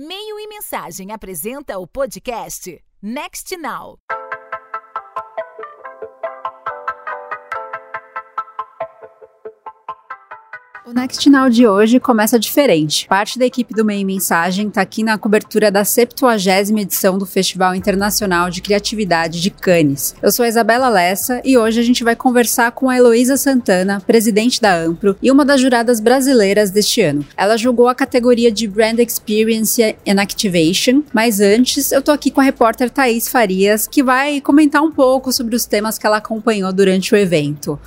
Meio e Mensagem apresenta o podcast Next Now. O Next Now de hoje começa diferente. Parte da equipe do Meio Mensagem está aqui na cobertura da 70ª edição do Festival Internacional de Criatividade de Cannes. Eu sou a Isabela Lessa e hoje a gente vai conversar com a Heloísa Santana, presidente da Ampro e uma das juradas brasileiras deste ano. Ela julgou a categoria de Brand Experience and Activation, mas antes eu tô aqui com a repórter Thaís Farias, que vai comentar um pouco sobre os temas que ela acompanhou durante o evento.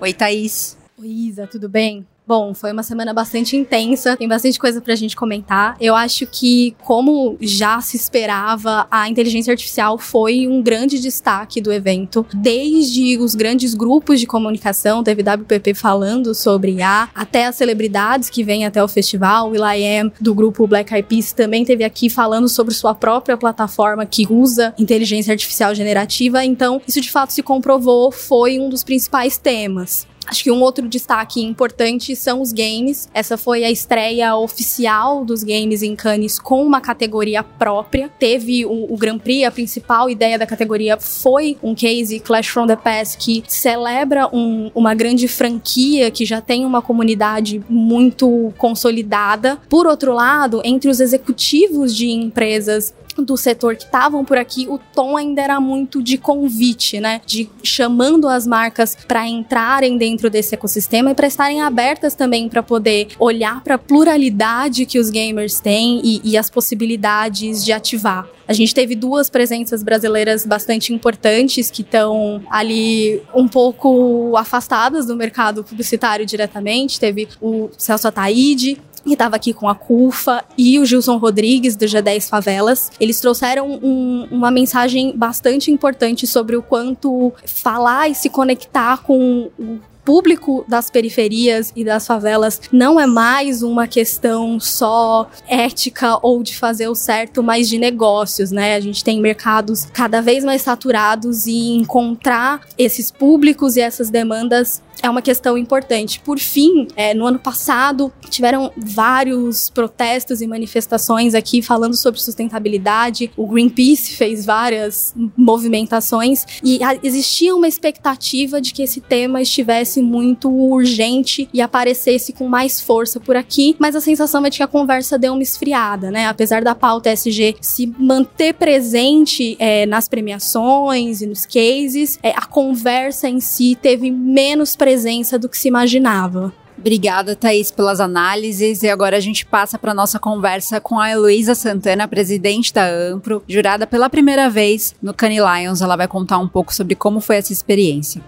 Oi, Thaís. Oi, Isa, tudo bem? Bom, foi uma semana bastante intensa, tem bastante coisa pra gente comentar. Eu acho que, como já se esperava, a inteligência artificial foi um grande destaque do evento. Desde os grandes grupos de comunicação, teve WPP falando sobre IA, até as celebridades que vêm até o festival, o Will.i.am do grupo Black Eyed Peas também teve aqui falando sobre sua própria plataforma que usa inteligência artificial generativa. Então, isso de fato se comprovou, foi um dos principais temas. Acho que um outro destaque importante são os games. Essa foi a estreia oficial dos games em Cannes com uma categoria própria. Teve o, o Grand Prix, a principal ideia da categoria foi um case Clash from the Past que celebra um, uma grande franquia que já tem uma comunidade muito consolidada. Por outro lado, entre os executivos de empresas do setor que estavam por aqui, o tom ainda era muito de convite, né? De chamando as marcas para entrarem dentro desse ecossistema e para estarem abertas também para poder olhar para a pluralidade que os gamers têm e, e as possibilidades de ativar. A gente teve duas presenças brasileiras bastante importantes que estão ali um pouco afastadas do mercado publicitário diretamente. Teve o Celso Ataíde, que estava aqui com a CUFA, e o Gilson Rodrigues, do G10 Favelas. Eles trouxeram um, uma mensagem bastante importante sobre o quanto falar e se conectar com o público das periferias e das favelas não é mais uma questão só ética ou de fazer o certo, mas de negócios, né? A gente tem mercados cada vez mais saturados e encontrar esses públicos e essas demandas é uma questão importante. Por fim, é, no ano passado, tiveram vários protestos e manifestações aqui falando sobre sustentabilidade. O Greenpeace fez várias movimentações e existia uma expectativa de que esse tema estivesse muito urgente e aparecesse com mais força por aqui, mas a sensação é de que a conversa deu uma esfriada, né? Apesar da pauta SG se manter presente é, nas premiações e nos cases, é, a conversa em si teve menos presença do que se imaginava. Obrigada, Thaís, pelas análises. E agora a gente passa para nossa conversa com a Heloísa Santana, presidente da Ampro, jurada pela primeira vez no Cannes Lions. Ela vai contar um pouco sobre como foi essa experiência.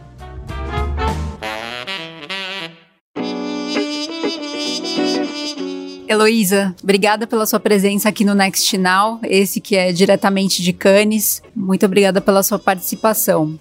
Heloísa, obrigada pela sua presença aqui no Next Now, esse que é diretamente de Cannes. Muito obrigada pela sua participação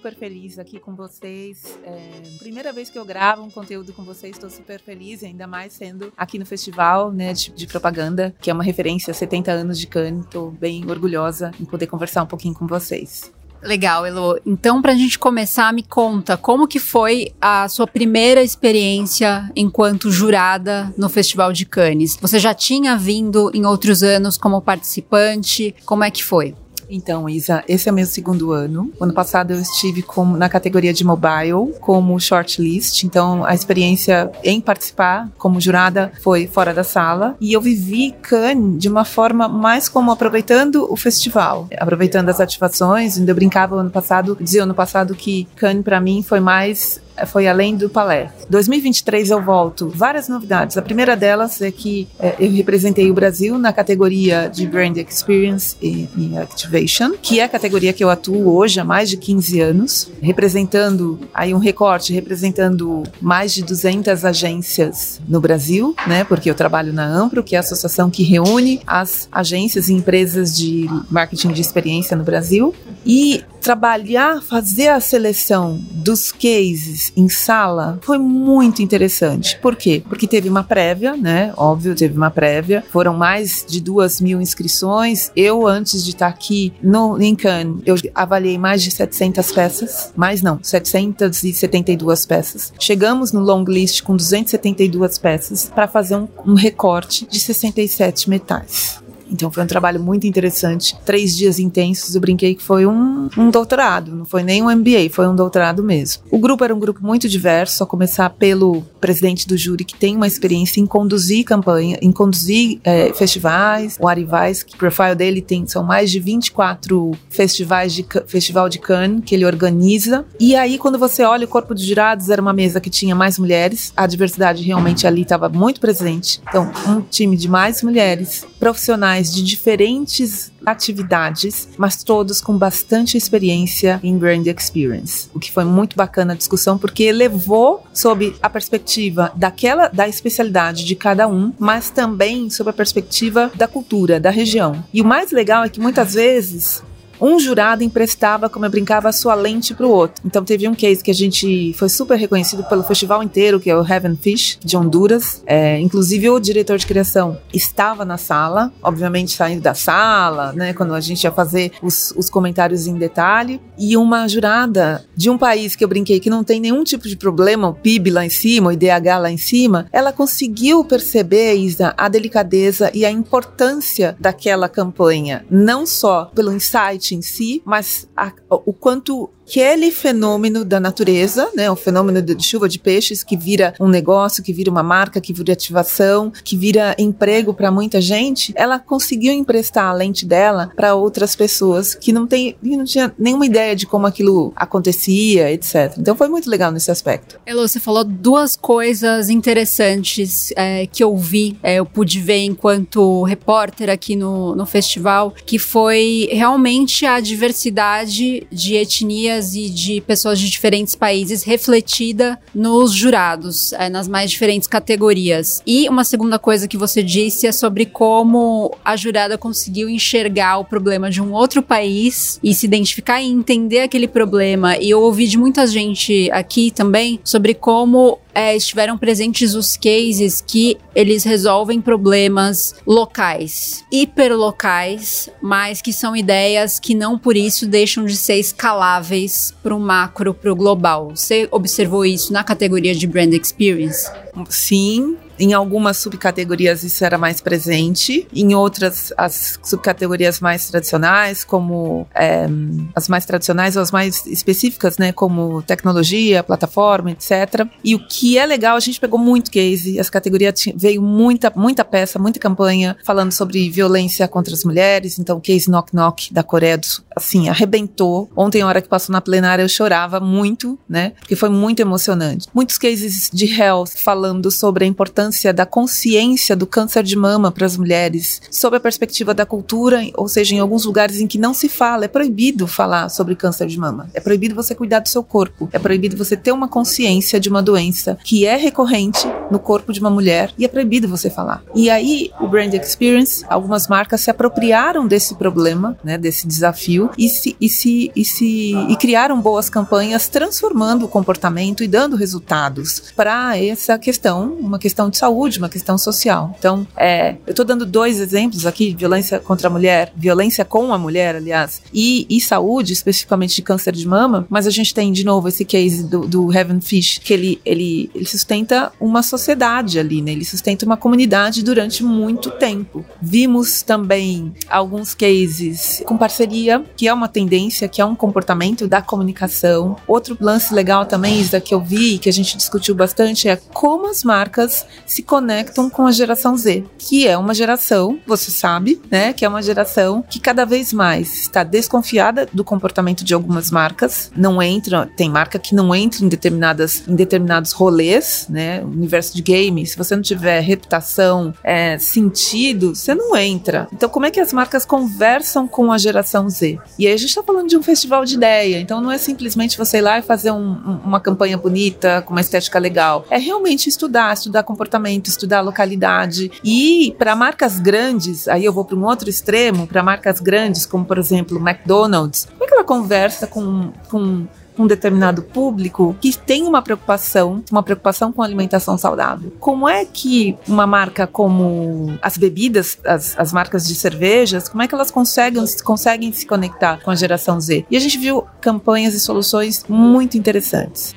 super feliz aqui com vocês. É, primeira vez que eu gravo um conteúdo com vocês, estou super feliz, ainda mais sendo aqui no festival né, de, de propaganda, que é uma referência a 70 anos de Cannes. Estou bem orgulhosa em poder conversar um pouquinho com vocês. Legal, Elo. Então, para a gente começar, me conta como que foi a sua primeira experiência enquanto jurada no Festival de Cannes. Você já tinha vindo em outros anos como participante? Como é que foi? Então, Isa, esse é o meu segundo ano. Ano passado eu estive como, na categoria de mobile como shortlist, então a experiência em participar como jurada foi fora da sala e eu vivi Cannes de uma forma mais como aproveitando o festival, aproveitando as ativações. Eu brincava ano passado, dizia ano passado que Cannes para mim foi mais foi além do palé. 2023 eu volto. Várias novidades. A primeira delas é que é, eu representei o Brasil na categoria de Brand Experience e, e, Activation, que é a categoria que eu atuo hoje há mais de 15 anos, representando aí um recorte, representando mais de 200 agências no Brasil, né? Porque eu trabalho na Ampro, que é a associação que reúne as agências e empresas de marketing de experiência no Brasil. E trabalhar, fazer a seleção dos cases em sala foi muito interessante. Por quê? Porque teve uma prévia, né? Óbvio, teve uma prévia. Foram mais de duas mil inscrições. Eu, antes de estar aqui no Cannes, eu avaliei mais de 700 peças. Mais não, 772 peças. Chegamos no long list com 272 peças para fazer um, um recorte de 67 metais. Então foi um trabalho muito interessante. Três dias intensos, eu brinquei que foi um, um doutorado, não foi nem um MBA, foi um doutorado mesmo. O grupo era um grupo muito diverso, a começar pelo presidente do júri, que tem uma experiência em conduzir campanha, em conduzir é, festivais. O Arivais, que o profile dele tem, são mais de 24 festivais de Festival de Cannes que ele organiza. E aí, quando você olha o corpo de jurados, era uma mesa que tinha mais mulheres, a diversidade realmente ali estava muito presente. Então, um time de mais mulheres, profissionais profissionais de diferentes atividades, mas todos com bastante experiência em brand experience. O que foi muito bacana a discussão porque levou sob a perspectiva daquela da especialidade de cada um, mas também sob a perspectiva da cultura da região. E o mais legal é que muitas vezes um jurado emprestava, como eu brincava, a sua lente para o outro. Então teve um case que a gente foi super reconhecido pelo festival inteiro, que é o Heaven Fish, de Honduras. É, inclusive o diretor de criação estava na sala, obviamente saindo da sala, né, quando a gente ia fazer os, os comentários em detalhe. E uma jurada de um país que eu brinquei que não tem nenhum tipo de problema, o PIB lá em cima, o IDH lá em cima, ela conseguiu perceber, Isa, a delicadeza e a importância daquela campanha, não só pelo insight em si, mas a, o quanto aquele fenômeno da natureza, né, o fenômeno de chuva de peixes que vira um negócio, que vira uma marca, que vira ativação, que vira emprego para muita gente, ela conseguiu emprestar a lente dela para outras pessoas que não tem, não tinha nenhuma ideia de como aquilo acontecia, etc. Então foi muito legal nesse aspecto. Elo, você falou duas coisas interessantes é, que eu vi, é, eu pude ver enquanto repórter aqui no, no festival, que foi realmente a diversidade de etnias e de pessoas de diferentes países refletida nos jurados, é, nas mais diferentes categorias. E uma segunda coisa que você disse é sobre como a jurada conseguiu enxergar o problema de um outro país e se identificar e entender aquele problema. E eu ouvi de muita gente aqui também sobre como é, estiveram presentes os cases que eles resolvem problemas locais, hiperlocais, mas que são ideias que não por isso deixam de ser escaláveis para o macro, para o global. Você observou isso na categoria de brand experience? Sim, em algumas subcategorias isso era mais presente, em outras as subcategorias mais tradicionais, como é, as mais tradicionais ou as mais específicas, né, como tecnologia, plataforma, etc. E o que é legal, a gente pegou muito case, as categorias veio muita muita peça, muita campanha falando sobre violência contra as mulheres, então case Knock Knock da Coreia do Sul, assim, arrebentou. Ontem, a hora que passou na plenária, eu chorava muito, né, porque foi muito emocionante. Muitos cases de health falando sobre a importância importância da consciência do câncer de mama para as mulheres, sob a perspectiva da cultura, ou seja, em alguns lugares em que não se fala, é proibido falar sobre câncer de mama. É proibido você cuidar do seu corpo. É proibido você ter uma consciência de uma doença que é recorrente no corpo de uma mulher e é proibido você falar. E aí, o Brand Experience, algumas marcas se apropriaram desse problema, né, desse desafio e se, e se, e se e criaram boas campanhas transformando o comportamento e dando resultados para essa questão, uma questão de saúde, uma questão social. Então, é, eu estou dando dois exemplos aqui: violência contra a mulher, violência com a mulher, aliás, e, e saúde, especificamente de câncer de mama. Mas a gente tem de novo esse case do, do Heaven Fish, que ele, ele, ele sustenta uma sociedade ali, né? Ele sustenta uma comunidade durante muito tempo. Vimos também alguns cases com parceria, que é uma tendência, que é um comportamento da comunicação. Outro lance legal também, Isa, que eu vi, que a gente discutiu bastante, é como as marcas se conectam com a geração Z, que é uma geração, você sabe, né, que é uma geração que cada vez mais está desconfiada do comportamento de algumas marcas, não entra, tem marca que não entra em determinadas em determinados rolês, né, universo de games, se você não tiver reputação, é, sentido, você não entra. Então como é que as marcas conversam com a geração Z? E aí a gente está falando de um festival de ideia, então não é simplesmente você ir lá e fazer um, uma campanha bonita, com uma estética legal, é realmente estudar, estudar comportamento comportamento, estudar a localidade. E para marcas grandes, aí eu vou para um outro extremo, para marcas grandes, como por exemplo McDonald's, como é que ela conversa com, com um determinado público que tem uma preocupação, uma preocupação com alimentação saudável. Como é que uma marca como as bebidas, as, as marcas de cervejas, como é que elas conseguem, conseguem se conectar com a geração Z? E a gente viu campanhas e soluções muito interessantes.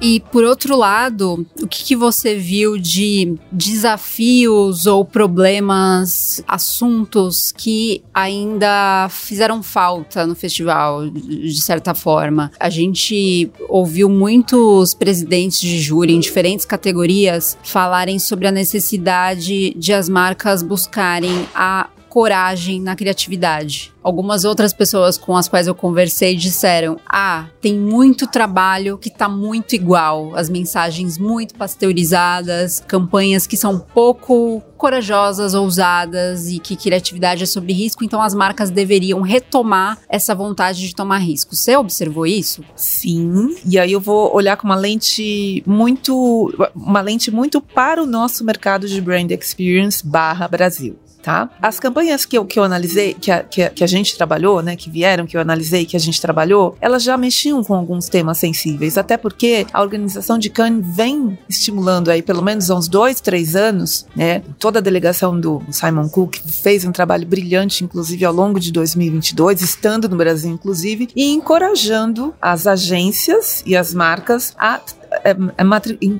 E por outro lado, o que, que, você viu de desafios ou problemas, assuntos que ainda fizeram falta no festival, de certa forma? A gente ouviu muitos presidentes de júri em diferentes categorias falarem sobre a necessidade de as marcas buscarem a coragem na criatividade. Algumas outras pessoas com as quais eu conversei disseram: Ah, tem muito trabalho que tá muito igual, as mensagens muito pasteurizadas, campanhas que são pouco corajosas, ousadas e que criatividade é sobre risco, então as marcas deveriam retomar essa vontade de tomar risco. Você observou isso? Sim, e aí eu vou olhar com uma lente muito uma lente muito para o nosso mercado de brand experience barra Brasil tá? As campanhas que eu, que eu analisei, que a, que a, que, a, gente trabalhou, né, que vieram, que eu analisei, que a gente trabalhou, elas já mexiam com alguns temas sensíveis, até porque a organização de Cannes vem estimulando aí pelo menos há uns dois, três anos, né? Toda a delegação do Simon Cook fez um trabalho brilhante, inclusive ao longo de 2022, estando no Brasil, inclusive, e encorajando as agências e as marcas a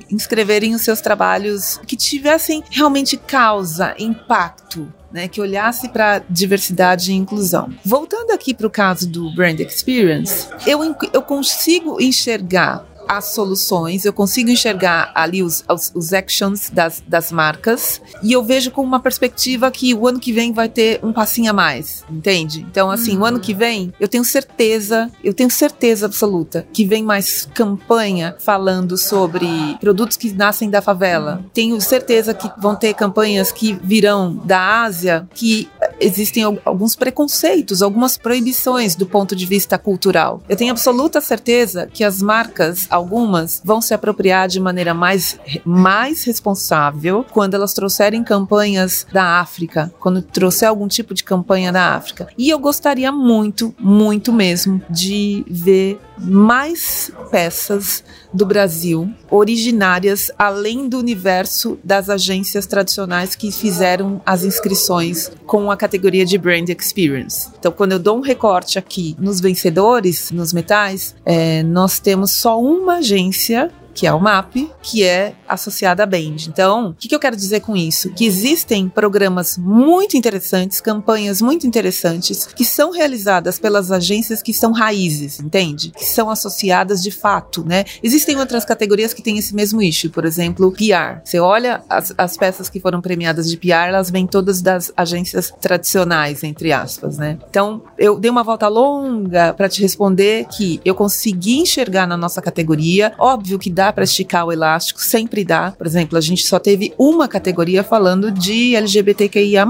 inscreverem os seus trabalhos que tivessem realmente causa, impacto, né, que olhasse para diversidade e inclusão. Voltando aqui para o caso do Brand Experience, eu, eu consigo enxergar as soluções, eu consigo enxergar ali os, os, os, actions das, das marcas e eu vejo com uma perspectiva que o ano que vem vai ter um passinho a mais, entende? Então, assim, uhum. o ano que vem, eu tenho certeza, eu tenho certeza absoluta que vem mais campanha falando sobre produtos que nascem da favela. Tenho certeza que vão ter campanhas que virão da Ásia que existem alguns preconceitos, algumas proibições do ponto de vista cultural. Eu tenho absoluta certeza que as marcas, algumas vão se apropriar de maneira mais, mais responsável quando elas trouxerem campanhas da África, quando trouxer algum tipo de campanha da África. E eu gostaria muito, muito mesmo de ver mais peças do Brasil originárias além do universo das agências tradicionais que fizeram as inscrições com a categoria de Brand Experience. Então, quando eu dou um recorte aqui nos vencedores, nos metais, é, nós temos só uma agência que é o MAP, que é associada à Band. Então, o que, que eu quero dizer com isso? Que existem programas muito interessantes, campanhas muito interessantes, que são realizadas pelas agências que são raízes, entende? Que são associadas de fato, né? Existem outras categorias que têm esse mesmo issue, por exemplo, PR. Você olha as, as peças que foram premiadas de PR, elas vêm todas das agências tradicionais, entre aspas, né? Então, eu dei uma volta longa para te responder que eu consegui enxergar na nossa categoria, óbvio que dá para esticar o elástico, sempre dá. Por exemplo, a gente só teve uma categoria falando de LGBTQIA+.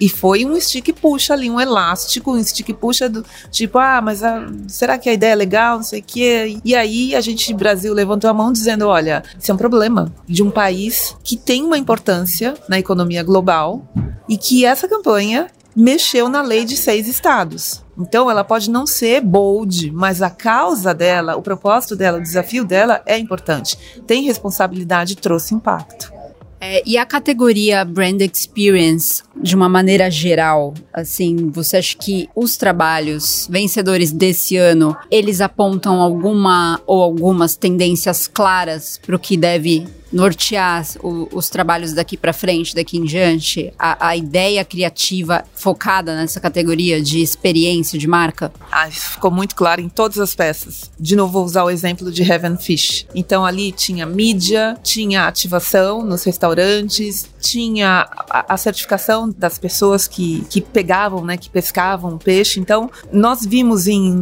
E foi um stick puxa ali, um elástico, um stick puxa do tipo, ah, mas a, será que a ideia é legal, não sei o quê. E aí a gente, Brasil, levantou a mão dizendo, olha, isso é um problema de um país que tem uma importância na economia global e que essa campanha mexeu na lei de seis estados. Então, ela pode não ser bold, mas a causa dela, o propósito dela, o desafio dela é importante. Tem responsabilidade, trouxe impacto. É, e a categoria Brand Experience, de uma maneira geral, assim, você acha que os trabalhos vencedores desse ano, eles apontam alguma ou algumas tendências claras para o que deve nortear o, os trabalhos daqui para frente, daqui em diante? A, a, ideia criativa focada nessa categoria de experiência de marca? Ah, ficou muito claro em todas as peças. De novo, vou usar o exemplo de Heaven Fish. Então, ali tinha mídia, tinha ativação nos restaurantes, tinha a, a certificação das pessoas que, que pegavam, né, que pescavam peixe. Então, nós vimos em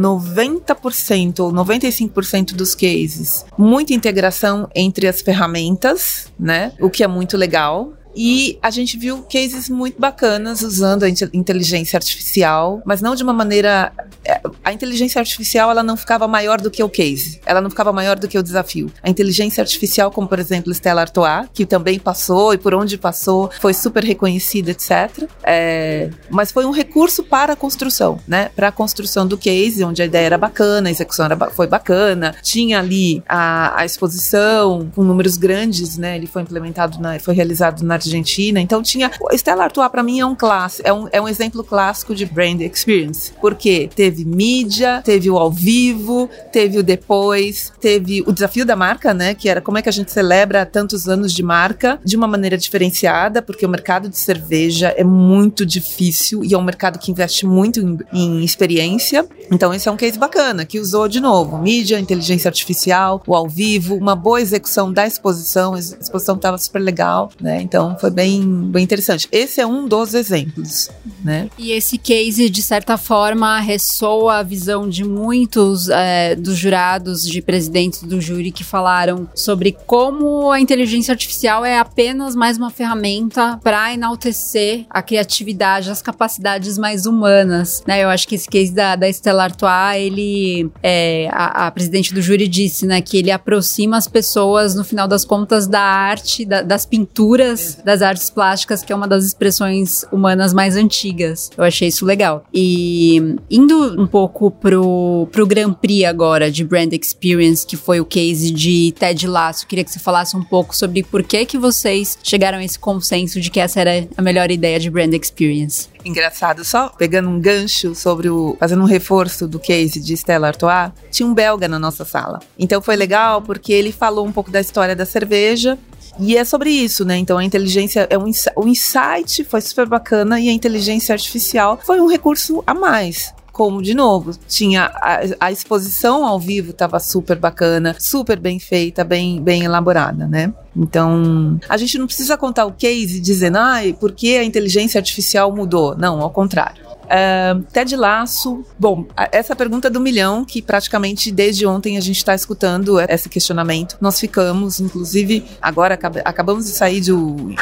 90% ou 95% dos cases muita integração entre as ferramentas, né? O que é muito legal. E a gente viu cases muito bacanas usando a inteligência artificial, mas não de uma maneira. É, a inteligência artificial ela não ficava maior do que o case, ela não ficava maior do que o desafio. A inteligência artificial, como por exemplo Stella Artois, que também passou e por onde passou foi super reconhecida, etc. É, mas foi um recurso para a construção, né? Para a construção do case, onde a ideia era bacana, a execução era, foi bacana, tinha ali a, a exposição com números grandes, né? Ele foi implementado, na, foi realizado na Argentina, então tinha. Stella Artois para mim é um clássico, é um, é um exemplo clássico de brand experience, porque teve mídia, teve o ao vivo, teve o depois, teve o desafio da marca, né? Que era como é que a gente celebra tantos anos de marca de uma maneira diferenciada, porque o mercado de cerveja é muito difícil e é um mercado que investe muito em, em experiência. Então esse é um case bacana que usou de novo mídia, inteligência artificial, o ao vivo, uma boa execução da exposição, a exposição estava super legal, né? Então foi bem, bem interessante. Esse é um dos exemplos, né? E esse case de certa forma ressoa a visão de muitos é, dos jurados, de presidentes do júri que falaram sobre como a inteligência artificial é apenas mais uma ferramenta para enaltecer a criatividade, as capacidades mais humanas, né? Eu acho que esse case da, da Stella Artois, ele, é, a, a, presidente do júri disse, né, que ele aproxima as pessoas, no final das contas, da arte, da, das pinturas, das artes plásticas, que é uma das expressões humanas mais antigas. Eu achei isso legal. E indo um pouco pro, pro Grand Prix agora, de Brand Experience, que foi o case de Ted Lasso, queria que você falasse um pouco sobre por que que vocês chegaram a esse consenso de que essa era a melhor ideia de Brand Experience. Engraçado, só pegando um gancho sobre o. fazendo um reforço do case de Stella Artois, tinha um belga na nossa sala. Então foi legal porque ele falou um pouco da história da cerveja e é sobre isso, né? Então a inteligência é um o insight foi super bacana e a inteligência artificial foi um recurso a mais como, de novo, tinha a, a exposição ao vivo estava super bacana, super bem feita, bem, bem elaborada, né? Então, a gente não precisa contar o case dizendo, ai, por que a inteligência artificial mudou? Não, ao contrário. Uh, Ted Laço. Bom, essa pergunta do milhão, que praticamente desde ontem a gente está escutando esse questionamento. Nós ficamos, inclusive, agora acab acabamos de sair de, uh,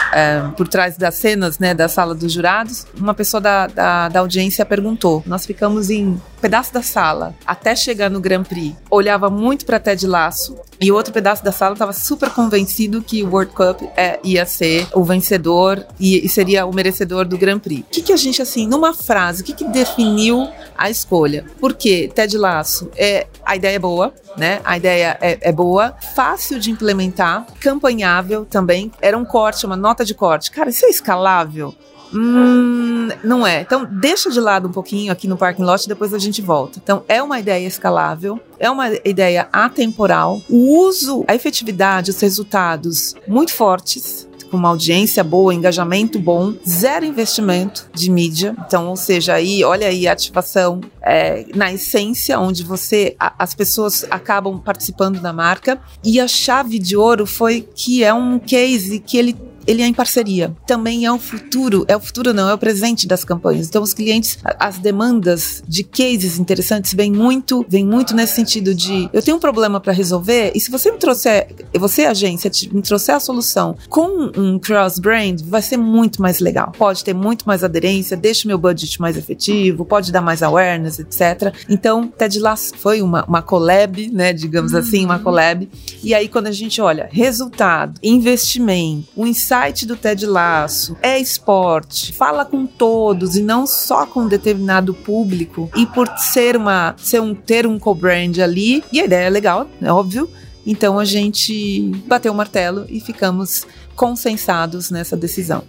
por trás das cenas né, da sala dos jurados. Uma pessoa da, da, da audiência perguntou. Nós ficamos em pedaço da sala até chegar no Grand Prix. Olhava muito para Ted Laço e o outro pedaço da sala estava super convencido que o World Cup é, ia ser o vencedor e, e, seria o merecedor do Grand Prix. O que, que a gente, assim, numa frase, o que, que definiu a escolha? Porque Ted Laço, é, a ideia é boa, né? A ideia é, é, boa, fácil de implementar, campanhável também. Era um corte, uma nota de corte. Cara, isso é escalável? Hum, não é. Então, deixa de lado um pouquinho aqui no parking lot, depois a gente volta. Então, é uma ideia escalável, é uma ideia atemporal. O uso, a efetividade, os resultados muito fortes com uma audiência boa, engajamento bom, zero investimento de mídia. Então, ou seja, aí, olha aí a ativação é, na essência, onde você, a, as pessoas acabam participando da marca. E a chave de ouro foi que é um case que ele ele é em parceria. Também é o futuro, é o futuro não, é o presente das campanhas. Então os clientes, as demandas de cases interessantes vêm muito, vem muito nesse sentido de eu tenho um problema para resolver e se você me trouxer, você agência me trouxer a solução com um cross brand, vai ser muito mais legal. Pode ter muito mais aderência, deixa o meu budget mais efetivo, pode dar mais awareness, etc. Então, Ted Lasso foi uma, uma collab, né, digamos uhum. assim, uma collab. E aí quando a gente olha resultado, investimento, o insight site do Ted Laço é esporte, fala com todos e não só com um determinado público. E por ser uma ser um ter um co-brand ali, e a ideia é legal, é óbvio. Então a gente bateu o martelo e ficamos consensados nessa decisão.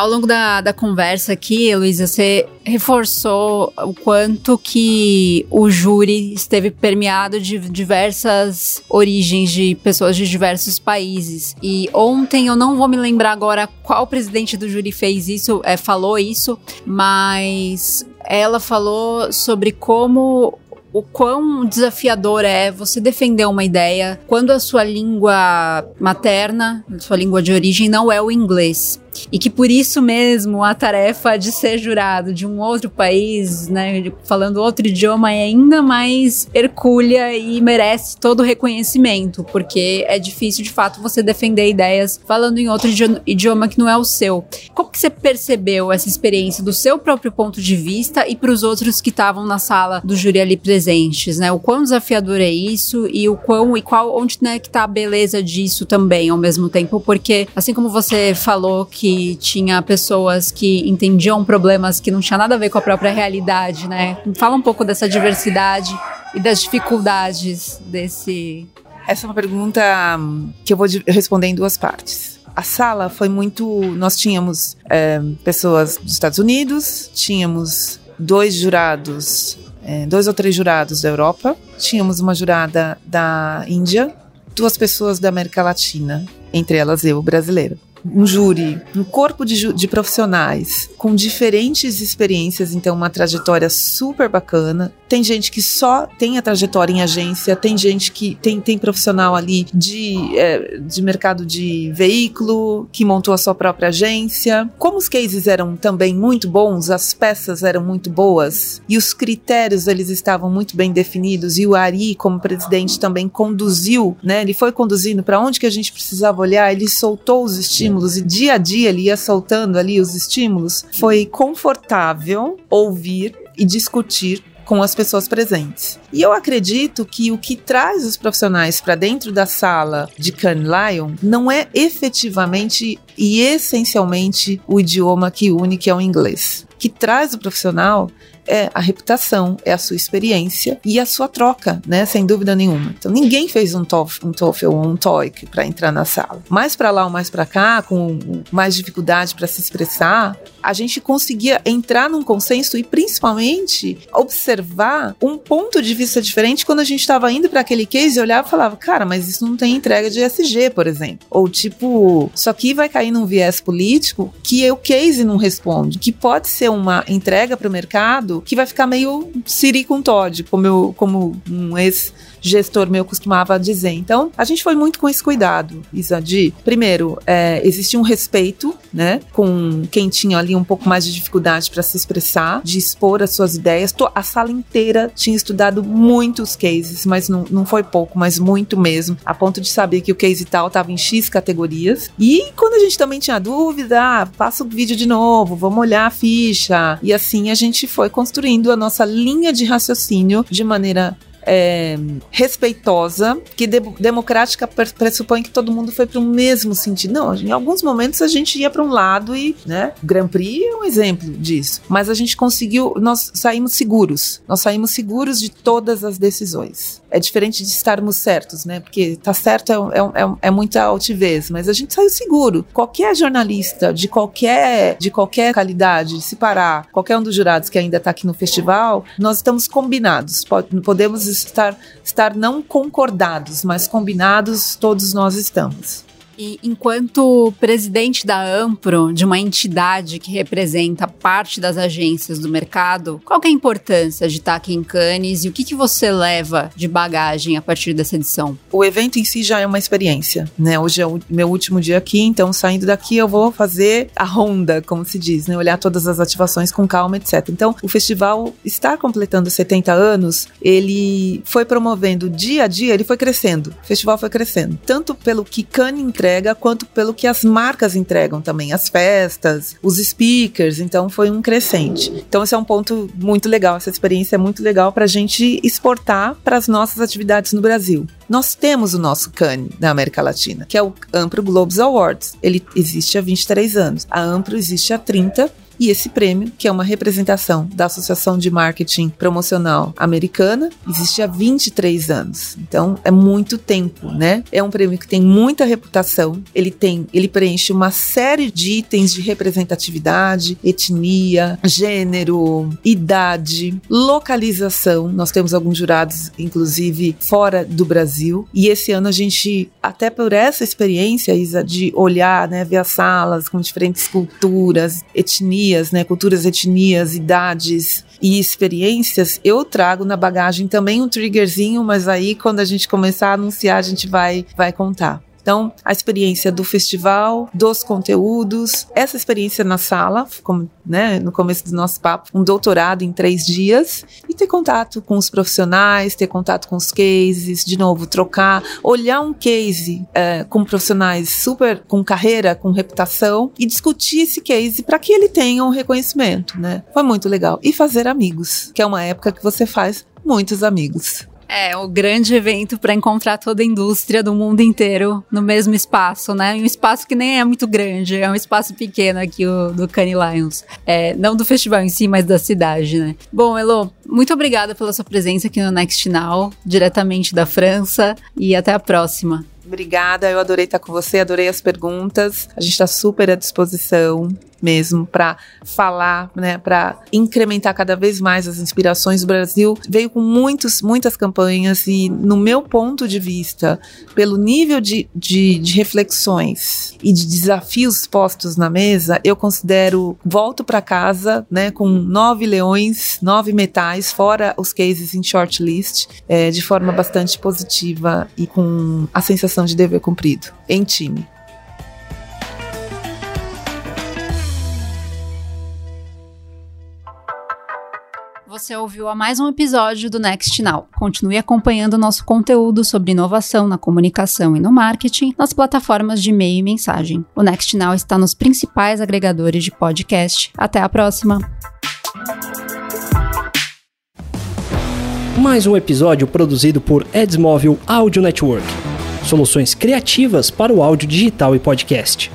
Ao longo da, da conversa aqui, Luísa, você reforçou o quanto que o júri esteve permeado de diversas origens de pessoas de diversos países. E ontem eu não vou me lembrar agora qual presidente do júri fez isso, é, falou isso, mas ela falou sobre como o quão desafiador é você defender uma ideia quando a sua língua materna, sua língua de origem não é o inglês. E que por isso mesmo a tarefa de ser jurado de um outro país, né, falando outro idioma é ainda mais hercúlea e merece todo o reconhecimento, porque é difícil de fato você defender ideias falando em outro idioma que não é o seu. Como que você percebeu essa experiência do seu próprio ponto de vista e para os outros que estavam na sala do júri ali presentes, né? O quão desafiador é isso e o quão e qual onde né, que tá a beleza disso também ao mesmo tempo, porque assim como você falou que tinha pessoas que entendiam problemas que não tinha nada a ver com a própria realidade, né? Fala um pouco dessa diversidade e das dificuldades desse essa é uma pergunta que eu vou responder em duas partes. A sala foi muito. Nós tínhamos é, pessoas dos Estados Unidos, tínhamos dois jurados, é, dois ou três jurados da Europa, tínhamos uma jurada da Índia, duas pessoas da América Latina, entre elas eu, brasileira um júri, um corpo de, de, profissionais com diferentes experiências, então uma trajetória super bacana. Tem gente que só tem a trajetória em agência, tem gente que tem, tem profissional ali de, é, de mercado de veículo, que montou a sua própria agência. Como os cases eram também muito bons, as peças eram muito boas e os critérios eles estavam muito bem definidos e o Ari, como presidente, também conduziu, né? Ele foi conduzindo para onde que a gente precisava olhar, ele soltou os estímulos e dia a dia ele ia soltando ali os estímulos, foi confortável ouvir e discutir com as pessoas presentes. E eu acredito que o que traz os profissionais para dentro da sala de Cannes Lion não é efetivamente e essencialmente o idioma que une, que é o inglês. O que traz o profissional é a reputação, é a sua experiência e a sua troca, né? Sem dúvida nenhuma. Então ninguém fez um TOEFL, um TOEFL ou um TOEIC para entrar na sala. Mais para lá ou mais para cá, com mais dificuldade para se expressar, a gente conseguia entrar num consenso e principalmente observar um ponto de vista diferente quando a gente estava indo para aquele case e olhava e falava, cara, mas isso não tem entrega de SG, por exemplo. Ou tipo, isso aqui vai cair num viés político que o case não responde, que pode ser uma entrega para o mercado que vai ficar meio Siri com Todd, como, eu, como um ex gestor meu costumava dizer. Então, a gente foi muito com esse cuidado, Isa, de, primeiro, é, existia um respeito, né, com quem tinha ali um pouco mais de dificuldade para se expressar, de expor as suas ideias. A sala inteira tinha estudado muitos cases, mas não, não foi pouco, mas muito mesmo, a ponto de saber que o case tal estava em X categorias. E quando a gente também tinha dúvida, ah, passa o vídeo de novo, vamos olhar a ficha. E assim a gente foi construindo a nossa linha de raciocínio de maneira é, respeitosa, que de, democrática pressupõe que todo mundo foi para o mesmo sentido. Não, em alguns momentos a gente ia para um lado e, né, Grand Prix é um exemplo disso. Mas a gente conseguiu, nós saímos seguros. Nós saímos seguros de todas as decisões. É diferente de estarmos certos, né? Porque tá certo é, é, é, é muita altivez, mas a gente saiu seguro. Qualquer jornalista de qualquer de qualquer qualidade, se parar, qualquer um dos jurados que ainda está aqui no festival, nós estamos combinados. Podemos estar, estar não concordados, mas combinados todos nós estamos. E enquanto presidente da Ampro, de uma entidade que representa parte das agências do mercado, qual é a importância de estar aqui em Cannes e o que, que você leva de bagagem a partir dessa edição? O evento em si já é uma experiência, né? Hoje é o meu último dia aqui, então saindo daqui eu vou fazer a ronda, como se diz, né? Olhar todas as ativações com calma, etc. Então, o festival está completando 70 anos, ele foi promovendo dia a dia, ele foi crescendo. O festival foi crescendo, tanto pelo que Cannes entrega entrega, quanto pelo que as marcas entregam também, as festas, os speakers. Então foi um crescente. Então esse é um ponto muito legal, essa experiência é muito legal para a gente exportar para as nossas atividades no Brasil. Nós temos o nosso Cannes na América Latina, que é o Ampro Globes Awards. Ele existe há 23 anos. A Ampro existe há 30 e esse prêmio, que é uma representação da Associação de Marketing Promocional Americana, existe há 23 anos. Então é muito tempo, né? É um prêmio que tem muita reputação, ele tem, ele preenche uma série de itens de representatividade, etnia, gênero, idade, localização. Nós temos alguns jurados, inclusive, fora do Brasil. E esse ano a gente, até por essa experiência, Isa, de olhar, né, ver as salas com diferentes culturas, etnias, etnias, né, culturas, etnias, idades e experiências, eu trago na bagagem também um triggerzinho, mas aí quando a gente começar a anunciar, a gente vai, vai contar. Então, a experiência do festival, dos conteúdos, essa experiência na sala, como né, no começo do nosso papo, um doutorado em três dias e ter contato com os profissionais, ter contato com os cases, de novo, trocar, olhar um case é, com profissionais super com carreira, com reputação e discutir esse case para que ele tenha um reconhecimento, né? Foi muito legal. E fazer amigos, que é uma época que você faz muitos amigos. É, o grande evento para encontrar toda a indústria do mundo inteiro no mesmo espaço, né? Um espaço que nem é muito grande, é um espaço pequeno aqui o, do Canny Lions. É, não do festival em si, mas da cidade, né? Bom, Elo, muito obrigada pela sua presença aqui no Next Now, diretamente da França, e até a próxima. Obrigada, eu adorei estar com você, adorei as perguntas. A gente está super à disposição mesmo para falar, né, para incrementar cada vez mais as inspirações. O Brasil veio com muitos, muitas campanhas e, no meu ponto de vista, pelo nível de, de, de reflexões e de desafios postos na mesa, eu considero volto para casa, né, com nove leões, nove metais, fora os cases em shortlist, é, de forma bastante positiva e com a sensação de dever cumprido em time. Você ouviu a mais um episódio do Next Now. Continue acompanhando nosso conteúdo sobre inovação na comunicação e no marketing nas plataformas de e-mail e mensagem. O Next Now está nos principais agregadores de podcast. Até a próxima! Mais um episódio produzido por Edsmóvel Audio Network. Soluções criativas para o áudio digital e podcast.